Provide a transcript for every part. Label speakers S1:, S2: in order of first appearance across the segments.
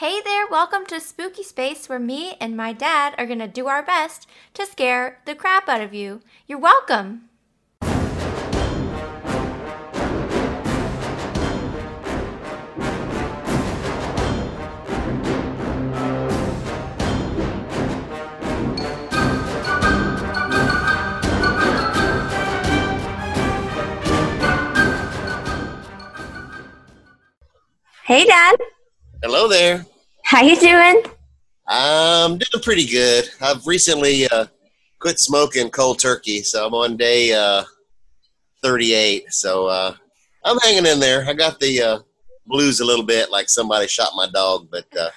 S1: Hey there, welcome to Spooky Space where me and my dad are going to do our best to scare the crap out of you. You're welcome. Hey dad.
S2: Hello there.
S1: How you doing?
S2: I'm doing pretty good. I've recently uh, quit smoking cold turkey, so I'm on day uh, 38. So uh, I'm hanging in there. I got the uh, blues a little bit, like somebody shot my dog, but uh,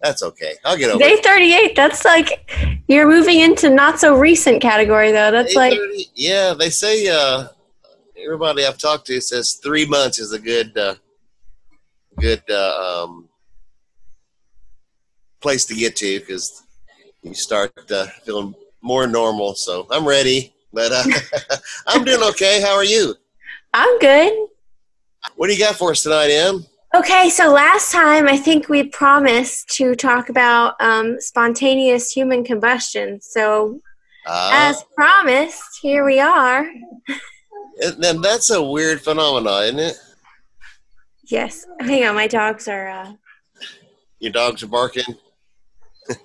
S2: that's okay. I'll get over
S1: Day
S2: it.
S1: 38. That's like you're moving into not so recent category though. That's like
S2: yeah, they say uh, everybody I've talked to says three months is a good uh, good uh, um, place to get to because you start uh, feeling more normal. So I'm ready, but uh, I'm doing okay. How are you?
S1: I'm good.
S2: What do you got for us tonight, Em?
S1: Okay, so last time I think we promised to talk about um, spontaneous human combustion. So,
S2: Uh,
S1: as promised, here we are.
S2: and then that's a weird phenomenon, isn't it?
S1: Yes. Hang on, my dogs are. Uh...
S2: Your dogs are barking.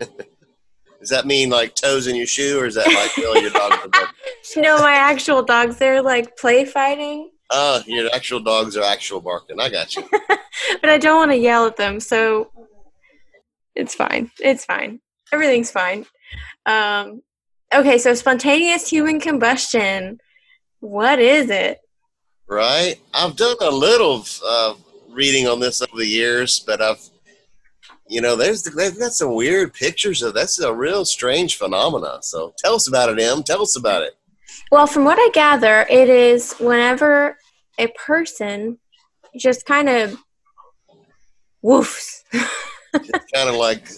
S2: Does that mean like toes in your shoe, or is that like really your dogs are barking?
S1: No, my actual dogs. They're like play fighting,
S2: Oh, your actual dogs are actual barking. I got you.
S1: but I don't want to yell at them, so it's fine. It's fine. Everything's fine. Um, okay, so spontaneous human combustion. What is it?
S2: Right? I've done a little uh, reading on this over the years, but I've, you know, there's they've got some weird pictures of that's a real strange phenomena. So tell us about it, Em. Tell us about it.
S1: Well, from what I gather, it is whenever a person just kind of woofs.
S2: Kind of like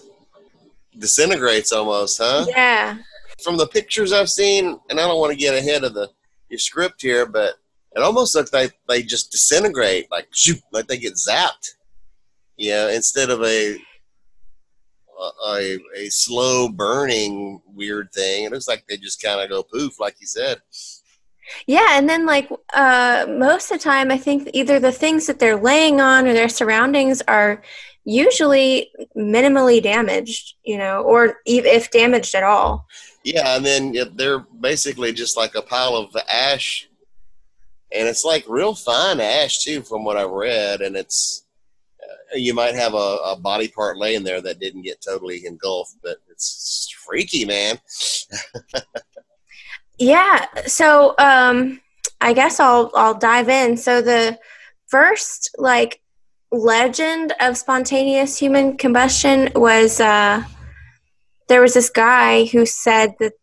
S2: disintegrates almost, huh?
S1: yeah.
S2: From the pictures I've seen, and I don't want to get ahead of the your script here, but it almost looks like they just disintegrate, like shoot, like they get zapped. Yeah, instead of a a, a slow burning weird thing. It looks like they just kind of go poof, like you said.
S1: Yeah, and then like uh, most of the time, I think either the things that they're laying on or their surroundings are usually minimally damaged, you know, or if damaged at all.
S2: Yeah, and then they're basically just like a pile of ash, and it's like real fine ash too, from what I've read. And it's uh, you might have a, a body part laying there that didn't get totally engulfed, but it's freaky, man.
S1: Yeah, so um, I guess I'll I'll dive in. So the first like legend of spontaneous human combustion was uh, there was this guy who said that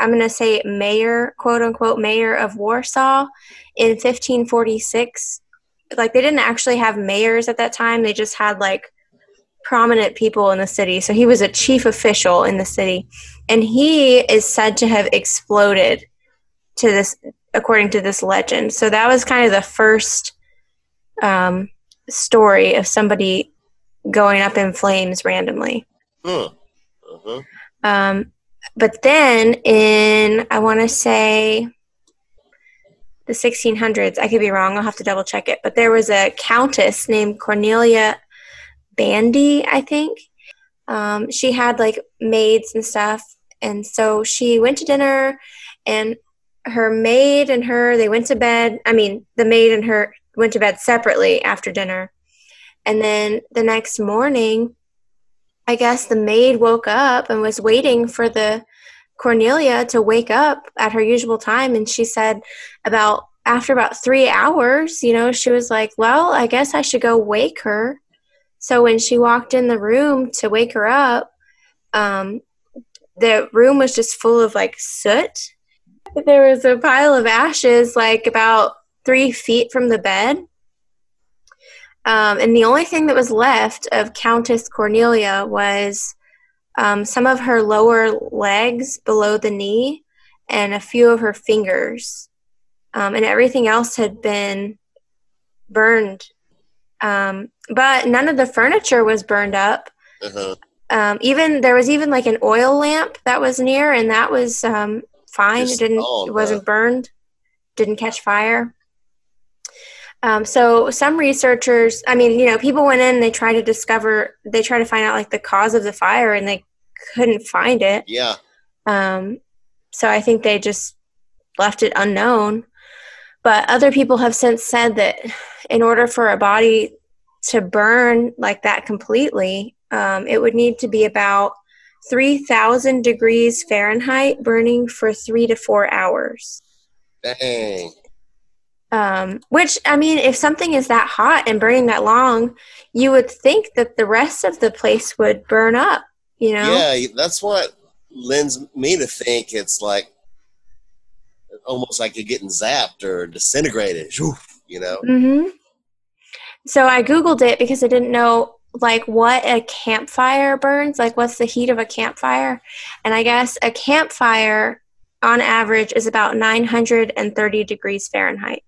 S1: I'm going to say mayor, quote unquote, mayor of Warsaw in 1546. Like they didn't actually have mayors at that time; they just had like prominent people in the city. So he was a chief official in the city, and he is said to have exploded to this, according to this legend. So that was kind of the first um, story of somebody going up in flames randomly.
S2: Huh. Uh-huh.
S1: Um, but then in, I want to say the 1600s, I could be wrong, I'll have to double check it, but there was a countess named Cornelia Bandi, I think. Um, she had like maids and stuff. And so she went to dinner and her maid and her, they went to bed. I mean, the maid and her went to bed separately after dinner. And then the next morning, I guess the maid woke up and was waiting for the Cornelia to wake up at her usual time. And she said, about after about three hours, you know, she was like, well, I guess I should go wake her. So when she walked in the room to wake her up, um, the room was just full of like soot. There was a pile of ashes, like about three feet from the bed. Um, and the only thing that was left of Countess Cornelia was um, some of her lower legs below the knee and a few of her fingers. Um, and everything else had been burned. Um, but none of the furniture was burned up.
S2: Uh-huh.
S1: Um, even there was even like an oil lamp that was near, and that was um, fine.
S2: Just
S1: it didn't. it wasn't burned. Didn't catch fire. Um, so some researchers, I mean, you know, people went in. They tried to discover. They tried to find out like the cause of the fire, and they couldn't find it.
S2: Yeah.
S1: Um, so I think they just left it unknown. But other people have since said that in order for a body to burn like that completely, um, it would need to be about 3,000 degrees Fahrenheit burning for three to four hours.
S2: Dang.
S1: Um, which, I mean, if something is that hot and burning that long, you would think that the rest of the place would burn up, you know?
S2: Yeah, that's what lends me to think it's like almost like you're getting zapped or disintegrated. You know?
S1: hmm So I googled it because I didn't know like what a campfire burns, like what's the heat of a campfire, and I guess a campfire on average is about 930 degrees Fahrenheit.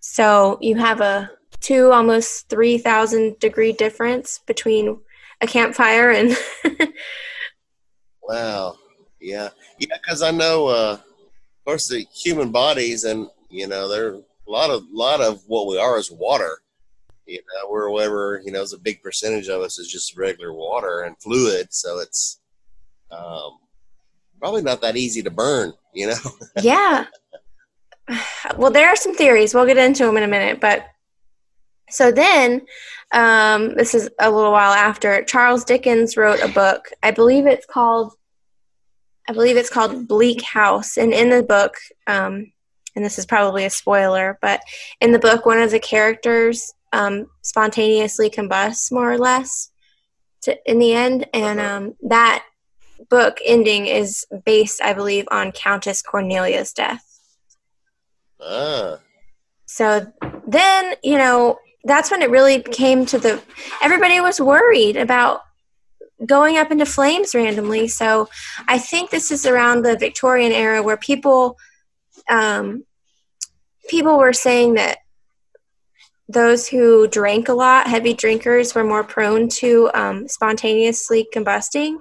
S1: So you have a two almost 3,000 degree difference between a campfire and
S2: Wow. Yeah. Yeah, because I know, uh, of course, the human bodies, and you know, there a lot of lot of what we are is water. You know, we're whatever you know, is a big percentage of us is just regular water and fluid, so it's um, probably not that easy to burn. You know.
S1: yeah. Well, there are some theories. We'll get into them in a minute. But so then, um, this is a little while after, Charles Dickens wrote a book. I believe it's called, I believe it's called Bleak House. And in the book, um, and this is probably a spoiler, but in the book, one of the characters um, spontaneously combusts more or less to, in the end. And um, that book ending is based, I believe, on Countess Cornelia's death.
S2: ah.
S1: So then, you know, that's when it really came to the. Everybody was worried about going up into flames randomly. So I think this is around the Victorian era where people, um, people were saying that those who drank a lot, heavy drinkers, were more prone to um, spontaneously combusting.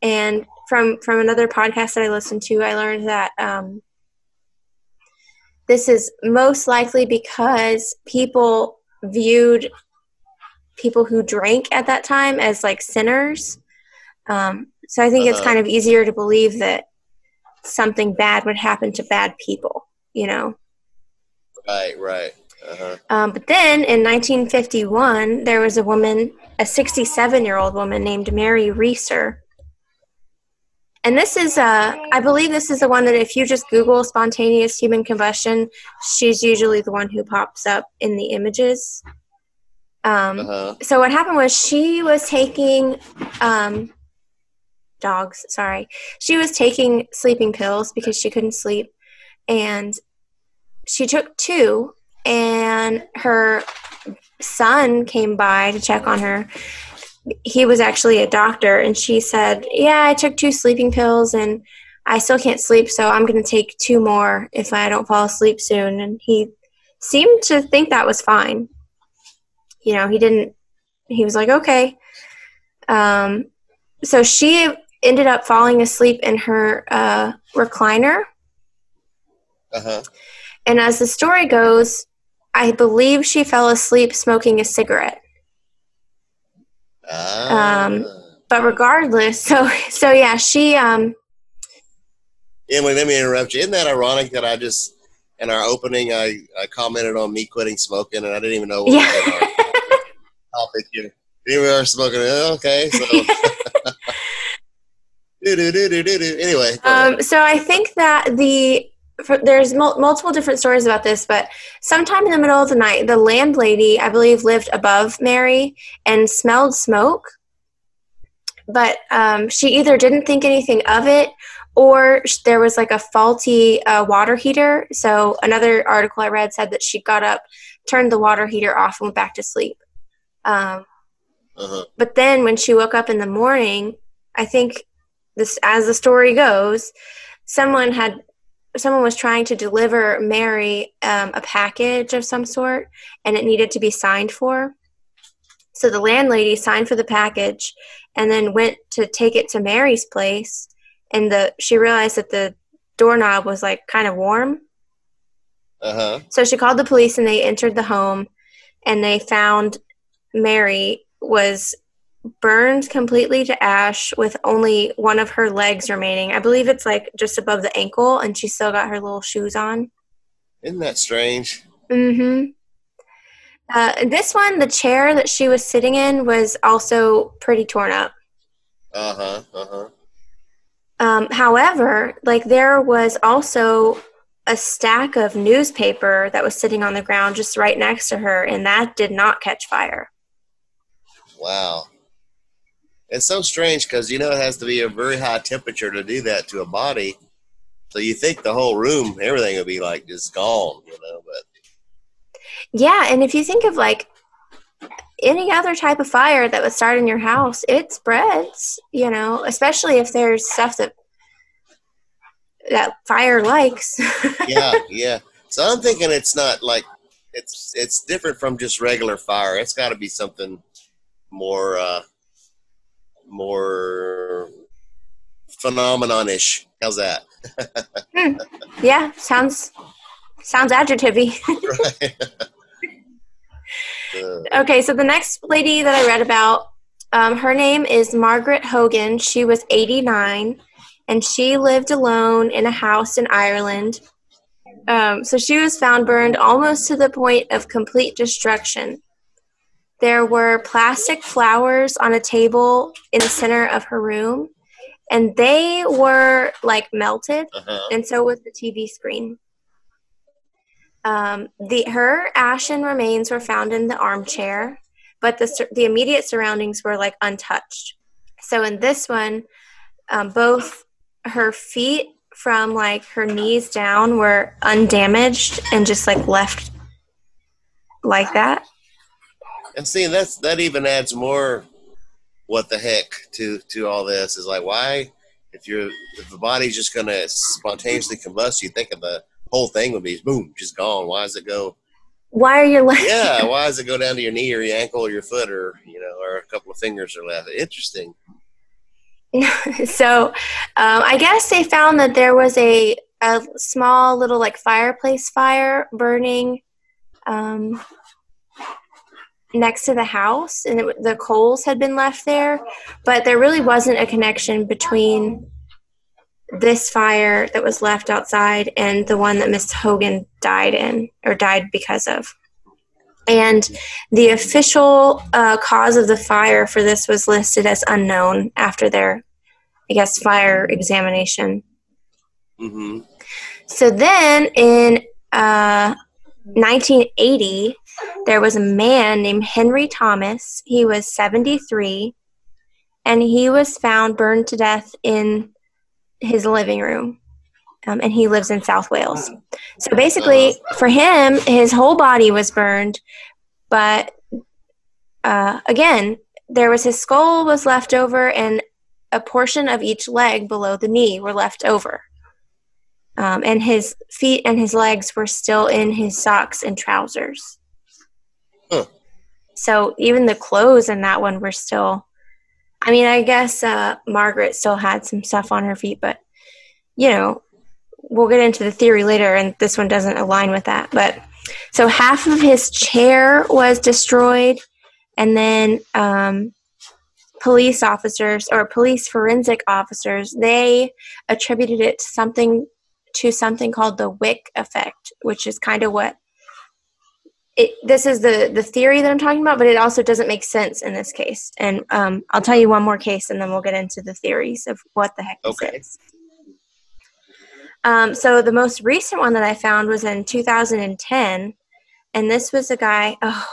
S1: And from from another podcast that I listened to, I learned that um, this is most likely because people viewed people who drank at that time as like sinners. Um, so I think it's
S2: Uh-huh.
S1: kind of easier to believe that something bad would happen to bad people, you know.
S2: Right. Right. Uh-huh.
S1: Um, but then in 1951, there was a woman, a 67 year old woman named Mary Reeser. And this is, uh, I believe this is the one that if you just Google spontaneous human combustion, she's usually the one who pops up in the images. Um,
S2: Uh-huh.
S1: so what happened was she was taking um, dogs sorry she was taking sleeping pills because she couldn't sleep and she took two and her son came by to check on her he was actually a doctor and she said yeah i took two sleeping pills and i still can't sleep so i'm going to take two more if i don't fall asleep soon. And he seemed to think that was fine. You know he didn't he was like okay. Um, so she ended up falling asleep in her uh, recliner.
S2: Uh-huh.
S1: and as the story goes i believe she fell asleep smoking a cigarette
S2: Ah.
S1: Um, but regardless so so yeah she um
S2: Emily, let me interrupt you. Isn't that ironic that I just in our opening I, I commented on me quitting smoking and I didn't even know what
S1: Yeah.
S2: topic here. Here we are smoking. Uh, Okay, so Do-do-do-do-do-do. anyway. go ahead.
S1: Um, so I think that the for, there's mul- multiple different stories about this, but sometime in the middle of the night, the landlady, I believe, lived above Mary and smelled smoke. But um, she either didn't think anything of it, or sh- there was like a faulty uh, water heater. So another article I read said that she got up, turned the water heater off, and went back to sleep. Um,
S2: uh-huh.
S1: but then when she woke up in the morning, I think this as the story goes, someone had someone was trying to deliver Mary um, a package of some sort, and it needed to be signed for. So the landlady signed for the package and then went to take it to Mary's place and the she realized that the doorknob was like kind of warm.
S2: Uh-huh.
S1: So she called the police and they entered the home and they found Mary was burned completely to ash with only one of her legs remaining. I believe it's like just above the ankle and she still got her little shoes on.
S2: Isn't that strange?
S1: Mm-hmm. Uh, this one, the chair that she was sitting in was also pretty torn up.
S2: Uh-huh. Uh-huh.
S1: Um, however, like there was also a stack of newspaper that was sitting on the ground just right next to her, and that did not catch fire.
S2: Wow. It's so strange because you know it has to be a very high temperature to do that to a body. So you think the whole room, everything would be like just gone, you know, but
S1: Yeah, and if you think of like any other type of fire that would start in your house, it spreads, you know, especially if there's stuff that that fire likes.
S2: yeah, yeah. So I'm thinking it's not like it's it's different from just regular fire. It's got to be something more uh more phenomenon-ish. How's that?
S1: Hmm. Yeah, sounds sounds adjectivey.
S2: right. Uh,
S1: Okay, so the next lady that I read about, um, her name is Margaret Hogan. She was 89, and she lived alone in a house in Ireland. Um, so she was found burned almost to the point of complete destruction. There were plastic flowers on a table in the center of her room, and they were like melted
S2: uh-huh.
S1: and so was the TV screen. Um, the her ashen remains were found in the armchair, but the the immediate surroundings were like untouched. So in this one, um, both her feet from like her knees down were undamaged and just like left like that.
S2: And see, that's that even adds more. What the heck to to all this is like why if you're if the body's just gonna spontaneously combust, you think of the whole thing would be boom, just gone. Why does it go?
S1: Why are your legs?
S2: Yeah, why does it go down to your knee or your ankle or your foot or you know or a couple of fingers or left? Interesting.
S1: so um, I guess they found that there was a, a small little like fireplace fire burning um, next to the house, and it, the coals had been left there, but there really wasn't a connection between this fire that was left outside and the one that Miss Hogan died in or died because of. And the official uh, cause of the fire for this was listed as unknown after their, I guess, fire examination.
S2: hmm
S1: So then in uh, 1980, there was a man named Henry Thomas. He was 73, and he was found burned to death in his living room. Um, and he lives in South Wales. So basically, for him, his whole body was burned, but uh, again, there was his skull was left over, and a portion of each leg below the knee were left over. Um, and his feet and his legs were still in his socks and trousers. So even the clothes in that one were still. I mean, I guess uh, Margaret still had some stuff on her feet, but you know, we'll get into the theory later, and this one doesn't align with that. But so half of his chair was destroyed, and then um, police officers or police forensic officers they attributed it to something to something called the Wick effect, which is kind of what it. This is the the theory that I'm talking about, but it also doesn't make sense in this case. And um, I'll tell you one more case, and then we'll get into the theories of what the heck this
S2: Okay.
S1: is. Um, so the most recent one that I found was in 2010, and this was a guy. Oh,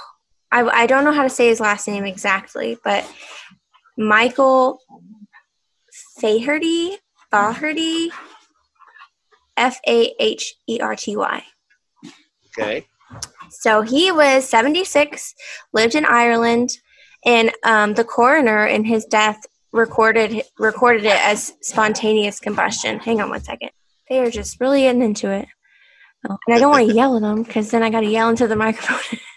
S1: I, I don't know how to say his last name exactly, but Michael Faherty, Faherty, F A H E R T Y.
S2: Okay.
S1: So he was 76, lived in Ireland, and um, the coroner in his death recorded recorded it as spontaneous combustion. Hang on one second. They are just really getting into it. And I don't want to yell at them because then I got to yell into the microphone.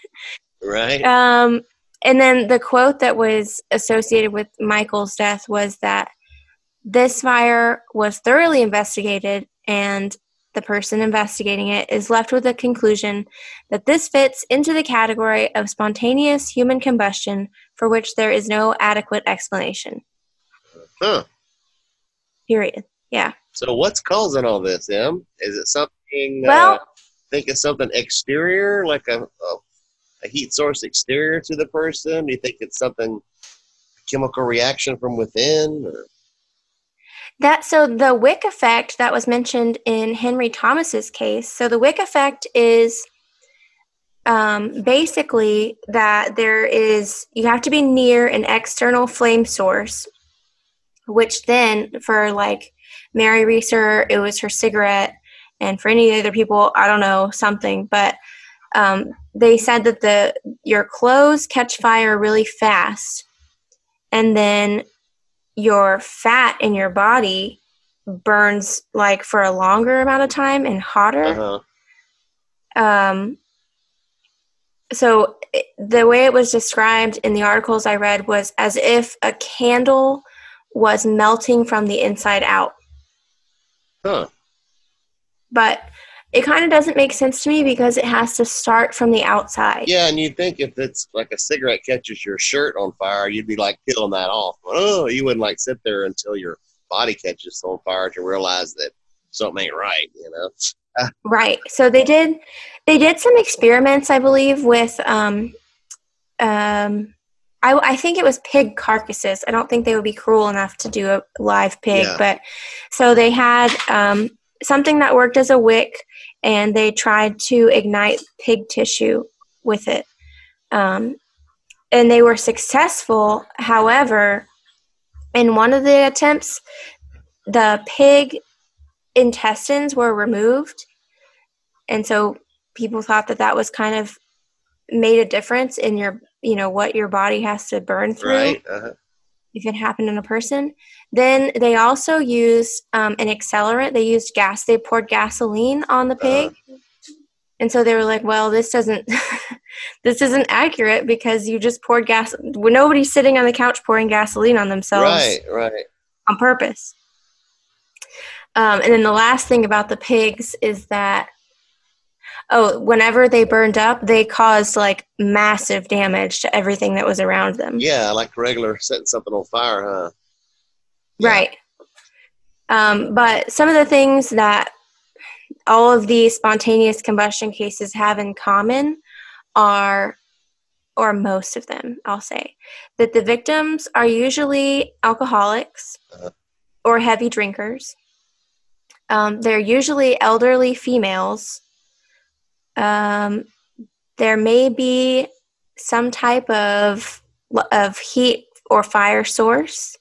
S2: Right.
S1: Um, and then the quote that was associated with Michael's death was that this fire was thoroughly investigated and the person investigating it is left with the conclusion that this fits into the category of spontaneous human combustion for which there is no adequate explanation.
S2: Huh.
S1: Period. Yeah.
S2: So what's causing all this, Em? Is it something?
S1: Well-
S2: uh, think it's something exterior, like a, a a heat source exterior to the person? Do you think it's something chemical reaction from within? Or?
S1: That so the wick effect that was mentioned in Henry Thomas's case. So the wick effect is um, basically that there is you have to be near an external flame source, which then for like Mary Reeser, it was her cigarette, and for any other people, I don't know something, but um, they said that the your clothes catch fire really fast, and then your fat in your body burns like for a longer amount of time and hotter.
S2: Uh-huh.
S1: Um, so it- the way it was described in the articles I read was as if a candle was melting from the inside out.
S2: Huh.
S1: But it kind of doesn't make sense to me because it has to start from the outside.
S2: Yeah, and you'd think if it's like a cigarette catches your shirt on fire, you'd be like peeling that off. But, oh, you wouldn't like sit there until your body catches on fire to realize that something ain't right, you know?
S1: Right. So they did they did some experiments, I believe, with um um I, I think it was pig carcasses. I don't think they would be cruel enough to do a live pig,
S2: Yeah.
S1: but so they had um, something that worked as a wick, and they tried to ignite pig tissue with it, um, and they were successful. However, in one of the attempts, the pig intestines were removed, and so people thought that that was kind of made a difference in your you know what your body has to burn through
S2: Right? Uh-huh.
S1: if it happened in a person then they also used um, an accelerant they used gas they poured gasoline on the pig and so they were like well this doesn't this isn't accurate because you just poured gas well, nobody's sitting on the couch pouring gasoline on themselves
S2: Right, right.
S1: on purpose. Um, and then the last thing about the pigs is that, oh, whenever they burned up, they caused like massive damage to everything that was around them.
S2: Yeah, like regular setting something on fire, huh?
S1: Right. Um, but some of the things that all of these spontaneous combustion cases have in common are, or most of them, I'll say, that the victims are usually alcoholics
S2: Uh-huh.
S1: or heavy drinkers. Um, they're usually elderly females. Um, there may be some type of of heat or fire source.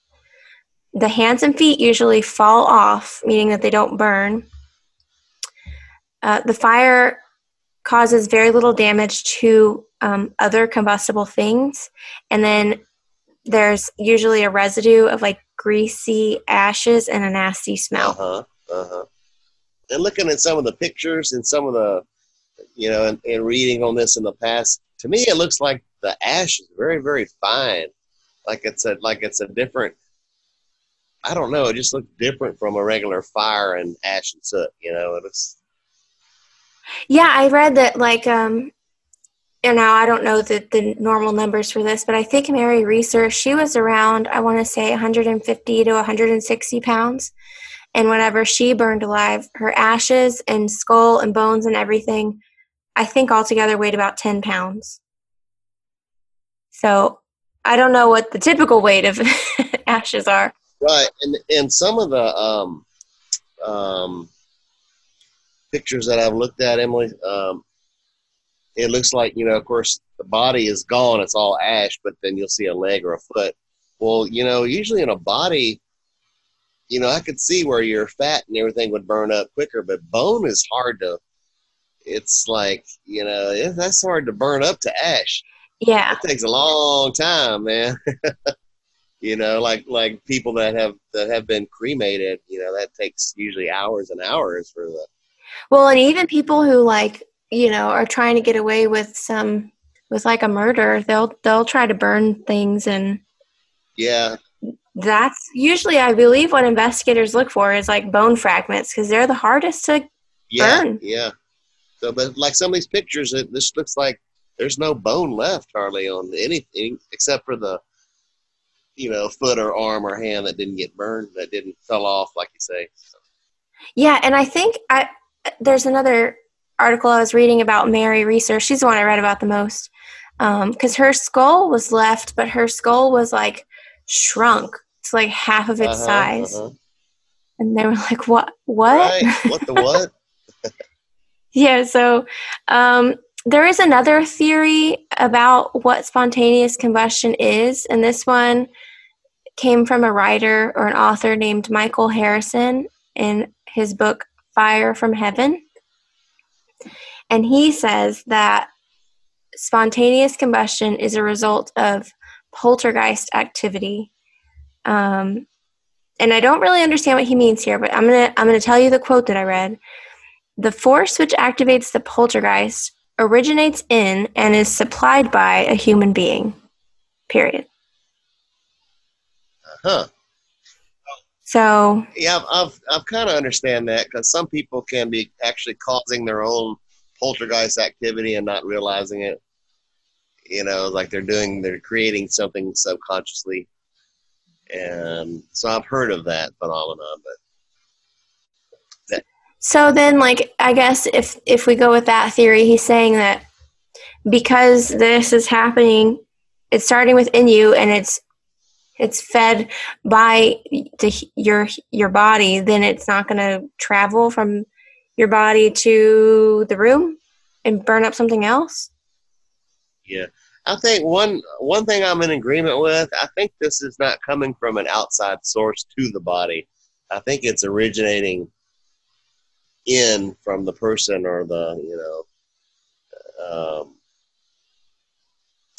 S1: The hands and feet usually fall off, meaning that they don't burn. Uh, the fire causes very little damage to um, other combustible things, and then there's usually a residue of like greasy ashes and a nasty smell.
S2: Uh-huh. Uh-huh. And looking at some of the pictures and some of the, you know, and, and reading on this in the past, to me it looks like the ash is very, very fine. Like it's a like it's a different I don't know, it just looked different from a regular fire and ash and soot, you know. It was
S1: Yeah, I read that like um and now I don't know the, the normal numbers for this, but I think Mary Reeser, she was around, I want to say 150 to 160 pounds. And whenever she burned alive, her ashes and skull and bones and everything, I think altogether weighed about 10 pounds. So I don't know what the typical weight of ashes are.
S2: Right, and and some of the um, um, pictures that I've looked at, Emily, um, it looks like you know, of course, the body is gone; it's all ash, but then you'll see a leg or a foot. Well, you know, usually in a body, you know, I could see where your fat and everything would burn up quicker, but bone is hard to. It's like you know, that's hard to burn up to ash
S1: Yeah.
S2: it takes a long time, man. you know, like like people that have that have been cremated, you know, that takes usually hours and hours for the
S1: Well, and even people who like, you know, are trying to get away with some with like a murder, they'll they'll try to burn things and
S2: Yeah,
S1: that's usually I believe what investigators look for is like bone fragments because they're the hardest to
S2: yeah,
S1: Burn.
S2: yeah. So, but like some of these pictures, it this looks like there's no bone left hardly on anything except for the, you know, foot or arm or hand that didn't get burned, that didn't fell off, like you say. So,
S1: Yeah, and I think I there's another article I was reading about Mary Reeser. She's the one I read about the most because her skull was left, but her skull was like shrunk to like half of its
S2: uh-huh,
S1: size,
S2: uh-huh.
S1: and they were like, "What? What?"
S2: Right? What the what?
S1: Yeah, so um, there is another theory about what spontaneous combustion is, and this one came from a writer or an author named Michael Harrison in his book Fire from Heaven. And he says that spontaneous combustion is a result of poltergeist activity. Um, and I don't really understand what he means here, but I'm gonna I'm gonna tell you the quote that I read. The force which activates the poltergeist originates in and is supplied by a human being. Period.
S2: Huh.
S1: So,
S2: Yeah, I've I've, I've kind of understand that because some people can be actually causing their own poltergeist activity and not realizing it. You know, like they're doing, they're creating something subconsciously, and so I've heard of that phenomenon. But
S1: so then like I guess if if we go with that theory, he's saying that because this is happening, it's starting within you and it's it's fed by the, your your body, then it's not going to travel from your body to the room and burn up something else.
S2: yeah, I think one one thing I'm in agreement with. I think this is not coming from an outside source to the body. I think it's originating in from the person or the you know um,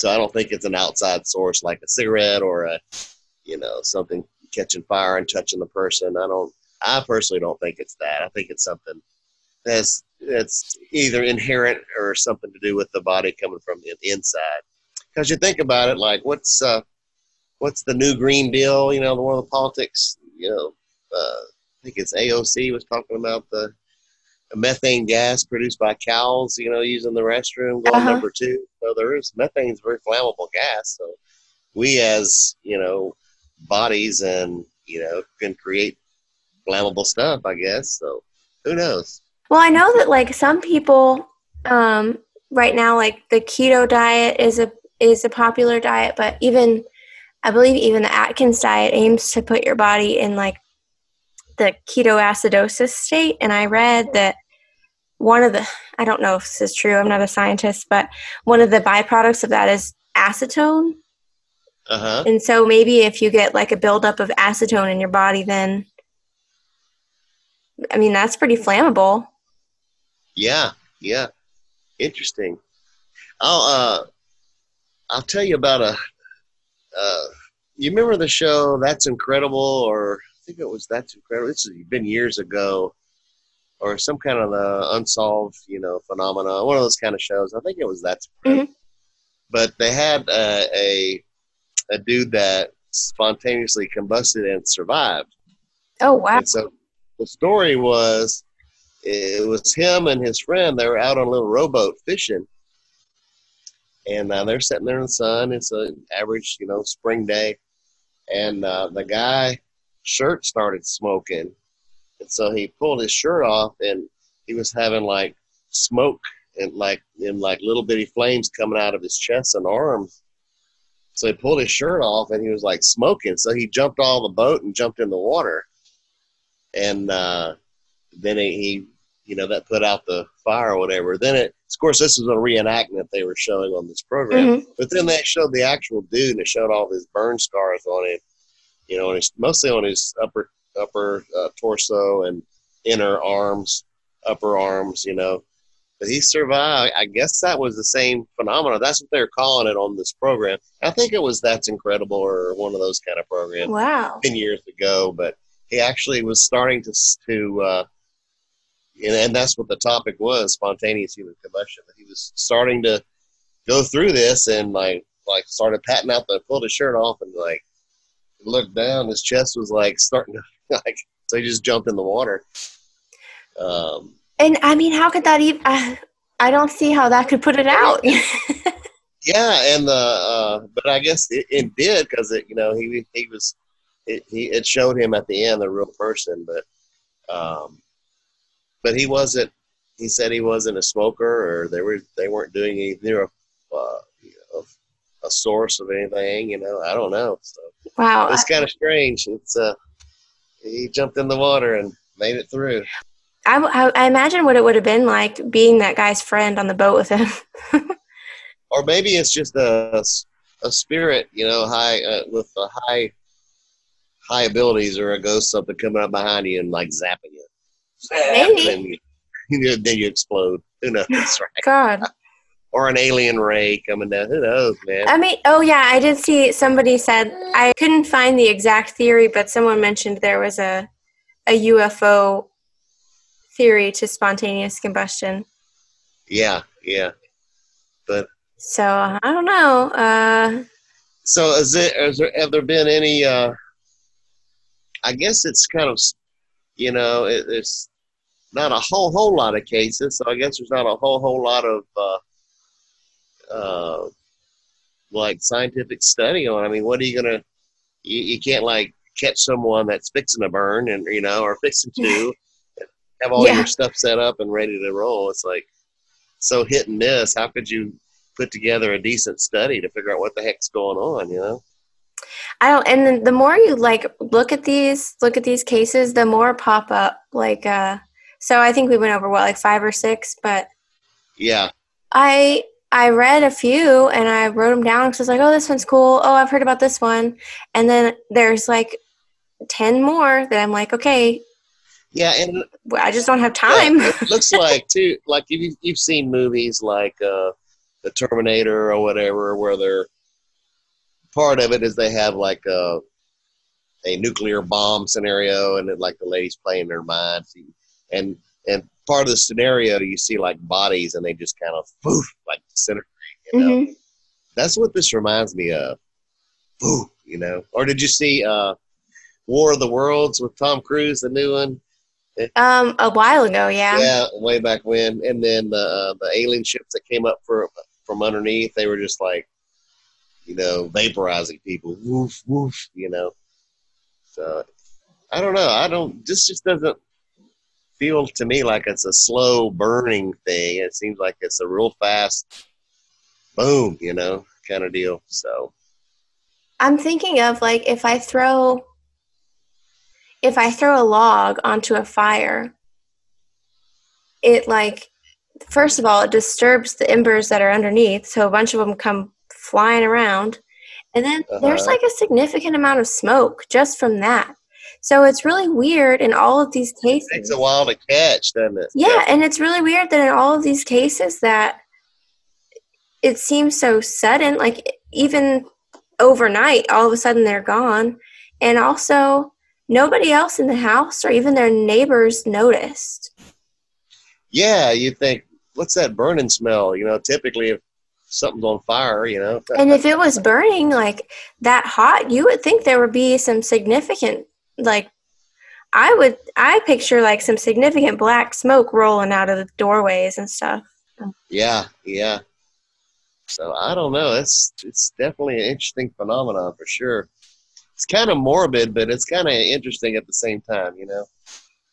S2: so i don't think it's an outside source like a cigarette or a you know something catching fire and touching the person. I don't i personally don't think it's that. I think it's something that's that's either inherent or something to do with the body coming from the inside. Because you think about it like what's uh what's the new green deal? You know the one of the politics you know uh, i think it's aoc was talking about the methane gas produced by cows, you know, using the restroom, goal
S1: Uh-huh.
S2: number two. So there is methane is a very flammable gas. So we as, you know, bodies and, you know, can create flammable stuff, I guess. So who knows?
S1: Well, I know that like some people um, right now, like the keto diet is a is a popular diet, but even I believe even the Atkins diet aims to put your body in like the ketoacidosis state. And I read that one of the I don't know if this is true. I'm not a scientist, but one of the byproducts of that is acetone.
S2: Uh huh.
S1: And so maybe if you get like a buildup of acetone in your body, then I mean that's pretty flammable.
S2: Yeah. Yeah. Interesting. I'll, uh, I'll tell you about a, uh, you remember the show That's Incredible or I think it was That's Incredible. This has been years ago or some kind of the unsolved, you know, phenomena, one of those kind of shows. I think it was That's Incredible. But they had uh, a, a dude that spontaneously combusted and survived.
S1: Oh wow.
S2: And so the story was it was him and his friend. They were out on a little rowboat fishing. And uh, they're sitting there in the sun. It's an average, you know, spring day. And uh, the guy shirt started smoking. And so he pulled his shirt off and he was having like smoke and like in like little bitty flames coming out of his chest and arms. So he pulled his shirt off and he was like smoking. So he jumped off the boat and jumped in the water. And uh, then he, he, you know, that put out the fire or whatever. Then it, of course, this was a reenactment they were showing on this program.
S1: Mhm.
S2: But then they showed the actual dude and it showed all his burn scars on him. You know, and it's mostly on his upper upper uh, torso and inner arms, upper arms. You know, but he survived. I guess that was the same phenomenon. That's what they're calling it on this program. I think it was That's Incredible or one of those kind of programs
S1: Wow.
S2: ten years ago, but he actually was starting to to, uh, and, and that's what the topic was: spontaneous human combustion. But He was starting to go through this and like like started patting out the pulled his shirt off and like looked down. His chest was like starting to like so he just jumped in the water. Um,
S1: And I mean, how could that even? I, I don't see how that could put it out.
S2: yeah, and the uh, but I guess it, it did because it you know he he was it, he it showed him at the end the real person, but um, but he wasn't. He said he wasn't a smoker, or they were they weren't doing anything or uh, you know, a source of anything. You know, I don't know. So
S1: wow.
S2: it's kind of strange. It's uh, he jumped in the water and made it through.
S1: I, I, I imagine what it would have been like being that guy's friend on the boat with him.
S2: or maybe it's just a, a spirit, you know, high uh, with a high high abilities, or a ghost something coming up behind you and like zapping you.
S1: Maybe.
S2: Then you, you then you explode. Who knows, right?
S1: God.
S2: Or an alien ray coming down. Who knows, man?
S1: I mean, oh yeah, I did see somebody said I couldn't find the exact theory, but someone mentioned there was a a UFO theory to spontaneous combustion.
S2: Yeah, yeah. But
S1: So I don't know. Uh,
S2: so is it? Is there, have there been any? uh I guess it's kind of, you know, it, it's not a whole whole lot of cases. So I guess there's not a whole whole lot of uh, uh, like scientific study on. I mean, what are you gonna? You, you can't like catch someone that's fixing to burn and you know, or fixing to have all
S1: Yeah.
S2: your stuff set up and ready to roll. It's like so hit and miss. How could you put together a decent study to figure out what the heck's going on? You know?
S1: I don't. And then the more you like look at these, look at these cases, the more pop up. Like, uh, so I think we went over what like five or six, but
S2: Yeah,
S1: I I read a few and I wrote them down because I was like, oh, this one's cool. Oh, I've heard about this one, and then there's like ten more that I'm like, okay,
S2: yeah, and
S1: I just don't have time.
S2: Yeah, it looks like too, like you've, you've seen movies like uh, the Terminator or whatever, where they're part of it is they have like a a nuclear bomb scenario, and it, like the lady's playing their minds, and and part of the scenario you see like bodies, and they just kind of poof, like disintegrate. You know,
S1: Mhm.
S2: that's what this reminds me of. Poof, you know. Or did you see uh, War of the Worlds with Tom Cruise, the new one?
S1: Um, a while ago, yeah.
S2: Yeah, way back when. And then the uh, the alien ships that came up for, from underneath, they were just like, you know, vaporizing people. Woof, woof, you know. So I don't know. I don't. This just doesn't feel to me like it's a slow burning thing. It seems like it's a real fast, boom, you know, kind of deal. So
S1: I'm thinking of like if I throw if I throw a log onto a fire, it like first of all it disturbs the embers that are underneath, so a bunch of them come flying around, and then there's
S2: Uh-huh.
S1: like a significant amount of smoke just from that. So it's really weird in all of these cases.
S2: it takes a while to catch, doesn't it?
S1: Yeah, and it's really weird that in all of these cases that it seems so sudden, like even overnight, all of a sudden they're gone. And also nobody else in the house or even their neighbors noticed.
S2: Yeah, you think, what's that burning smell? You know, typically if something's on fire, you know.
S1: And if it was burning like that hot, you would think there would be some significant like I would I picture like some significant black smoke rolling out of the doorways and stuff.
S2: Yeah, yeah. So I don't know. It's it's definitely an interesting phenomenon for sure. It's kind of morbid, but it's kind of interesting at the same time. You know.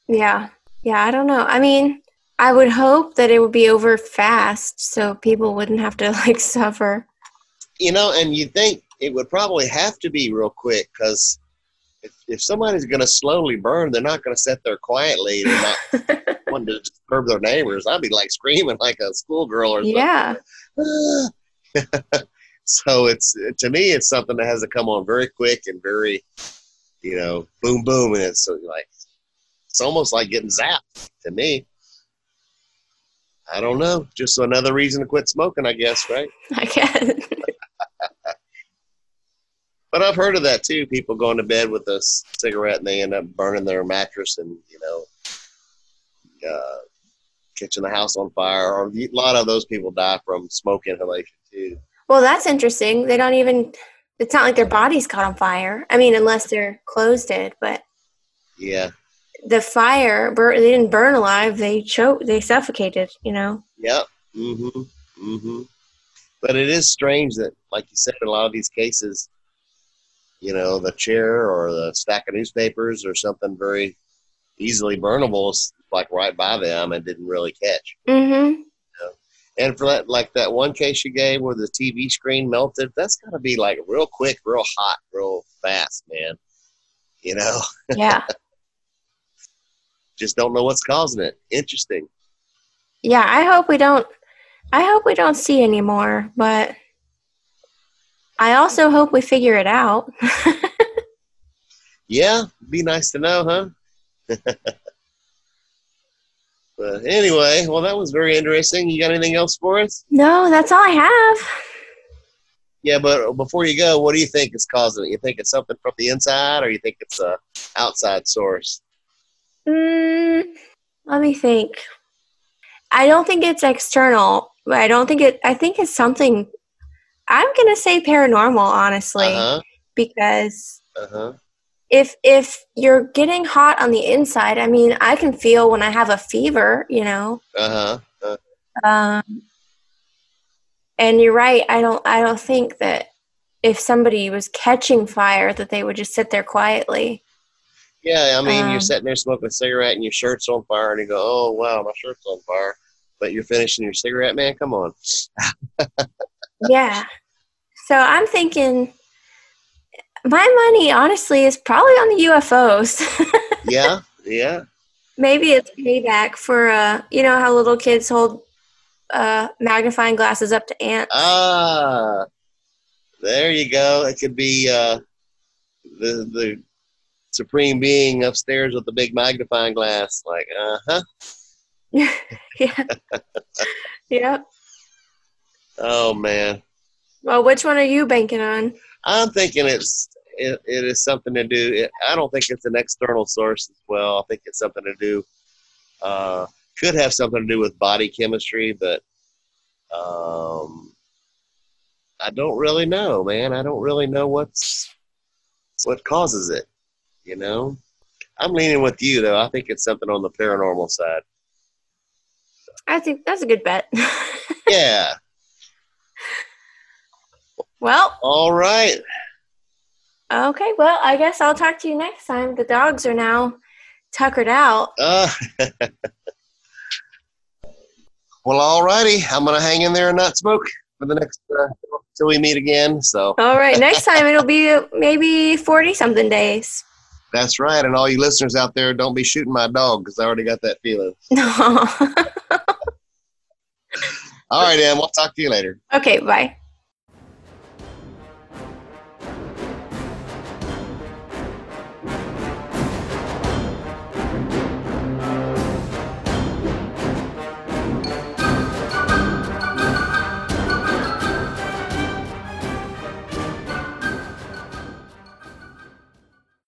S1: Yeah. Yeah, I don't know. I mean, I would hope that it would be over fast so people wouldn't have to like suffer.
S2: You know, and you think it would probably have to be real quick because if, somebody's going to slowly burn, they're not going to sit there quietly. They're not wanting to disturb their neighbors. I'd be like screaming like a schoolgirl or something.
S1: yeah.
S2: so it's to me it's something that has to come on very quick and very you know boom boom and it's so like it's almost like getting zapped to me i don't know just another reason to quit smoking i guess right
S1: I guess.
S2: But i've heard of that too people going to bed with a cigarette and they end up burning their mattress and you know uh, catching the house on fire, or a lot of those people die from smoke inhalation too.
S1: Well, that's interesting. They don't even. It's not like their bodies caught on fire. I mean, unless their clothes did, but
S2: Yeah.
S1: the fire, bur- they didn't burn alive. They choked. They suffocated. You know.
S2: Yep. Mhm. Mhm. But it is strange that, like you said, in a lot of these cases, you know, the chair or the stack of newspapers or something very easily burnable like right by them and didn't really catch.
S1: Mm-hmm.
S2: And for that, like that one case you gave where the TV screen melted, that's got to be like real quick, real hot, real fast, man. You know,
S1: Yeah.
S2: just don't know what's causing it. Interesting.
S1: yeah. I hope we don't. I hope we don't see any more, but I also hope we figure it out.
S2: Yeah, be nice to know, huh? but anyway, well, that was very interesting. You got anything else for us?
S1: no, that's all I have.
S2: Yeah, but before you go, what do you think is causing it? You think it's something from the inside, or you think it's a outside source?
S1: Mm, let me think. I don't think it's external. but I don't think it. I think it's something. I'm gonna say paranormal, honestly,
S2: Uh huh.
S1: because
S2: Uh huh.
S1: if if you're getting hot on the inside, I mean, I can feel when I have a fever, you know.
S2: Uh huh.
S1: Um, and you're right. I don't. I don't think that if somebody was catching fire, that they would just sit there quietly.
S2: Yeah, I mean,
S1: Um,
S2: you're sitting there smoking a cigarette and your shirt's on fire, and you go, "Oh wow, my shirt's on fire," but you're finishing your cigarette, man. Come on.
S1: Yeah. So I'm thinking my money honestly is probably on the UFOs.
S2: Yeah, yeah.
S1: Maybe it's payback for uh you know how little kids hold uh magnifying glasses up to ants.
S2: Ah, there you go. It could be uh, the the supreme being upstairs with the big magnifying glass. Like, uh huh.
S1: yeah. yep.
S2: Oh man,
S1: Well, which one are you banking on?
S2: I'm thinking it's it, it is something to do. It, I don't think it's an external source as well. I think it's something to do. Uh, could have something to do with body chemistry, but um, I don't really know, man. I don't really know what's what causes it. You know, I'm leaning with you though. I think it's something on the paranormal side.
S1: I think that's a good bet.
S2: Yeah.
S1: Well,
S2: All right.
S1: okay. Well, I guess I'll talk to you next time. The dogs are now tuckered out.
S2: Uh, well, all righty. I'm gonna hang in there and not smoke for the next uh, till we meet again. So
S1: All right. Next time it'll be maybe 40 something days.
S2: that's right. And all you listeners out there, don't be shooting my dog because I already got that feeling. All right, Em. We'll talk to you later.
S1: okay. Bye.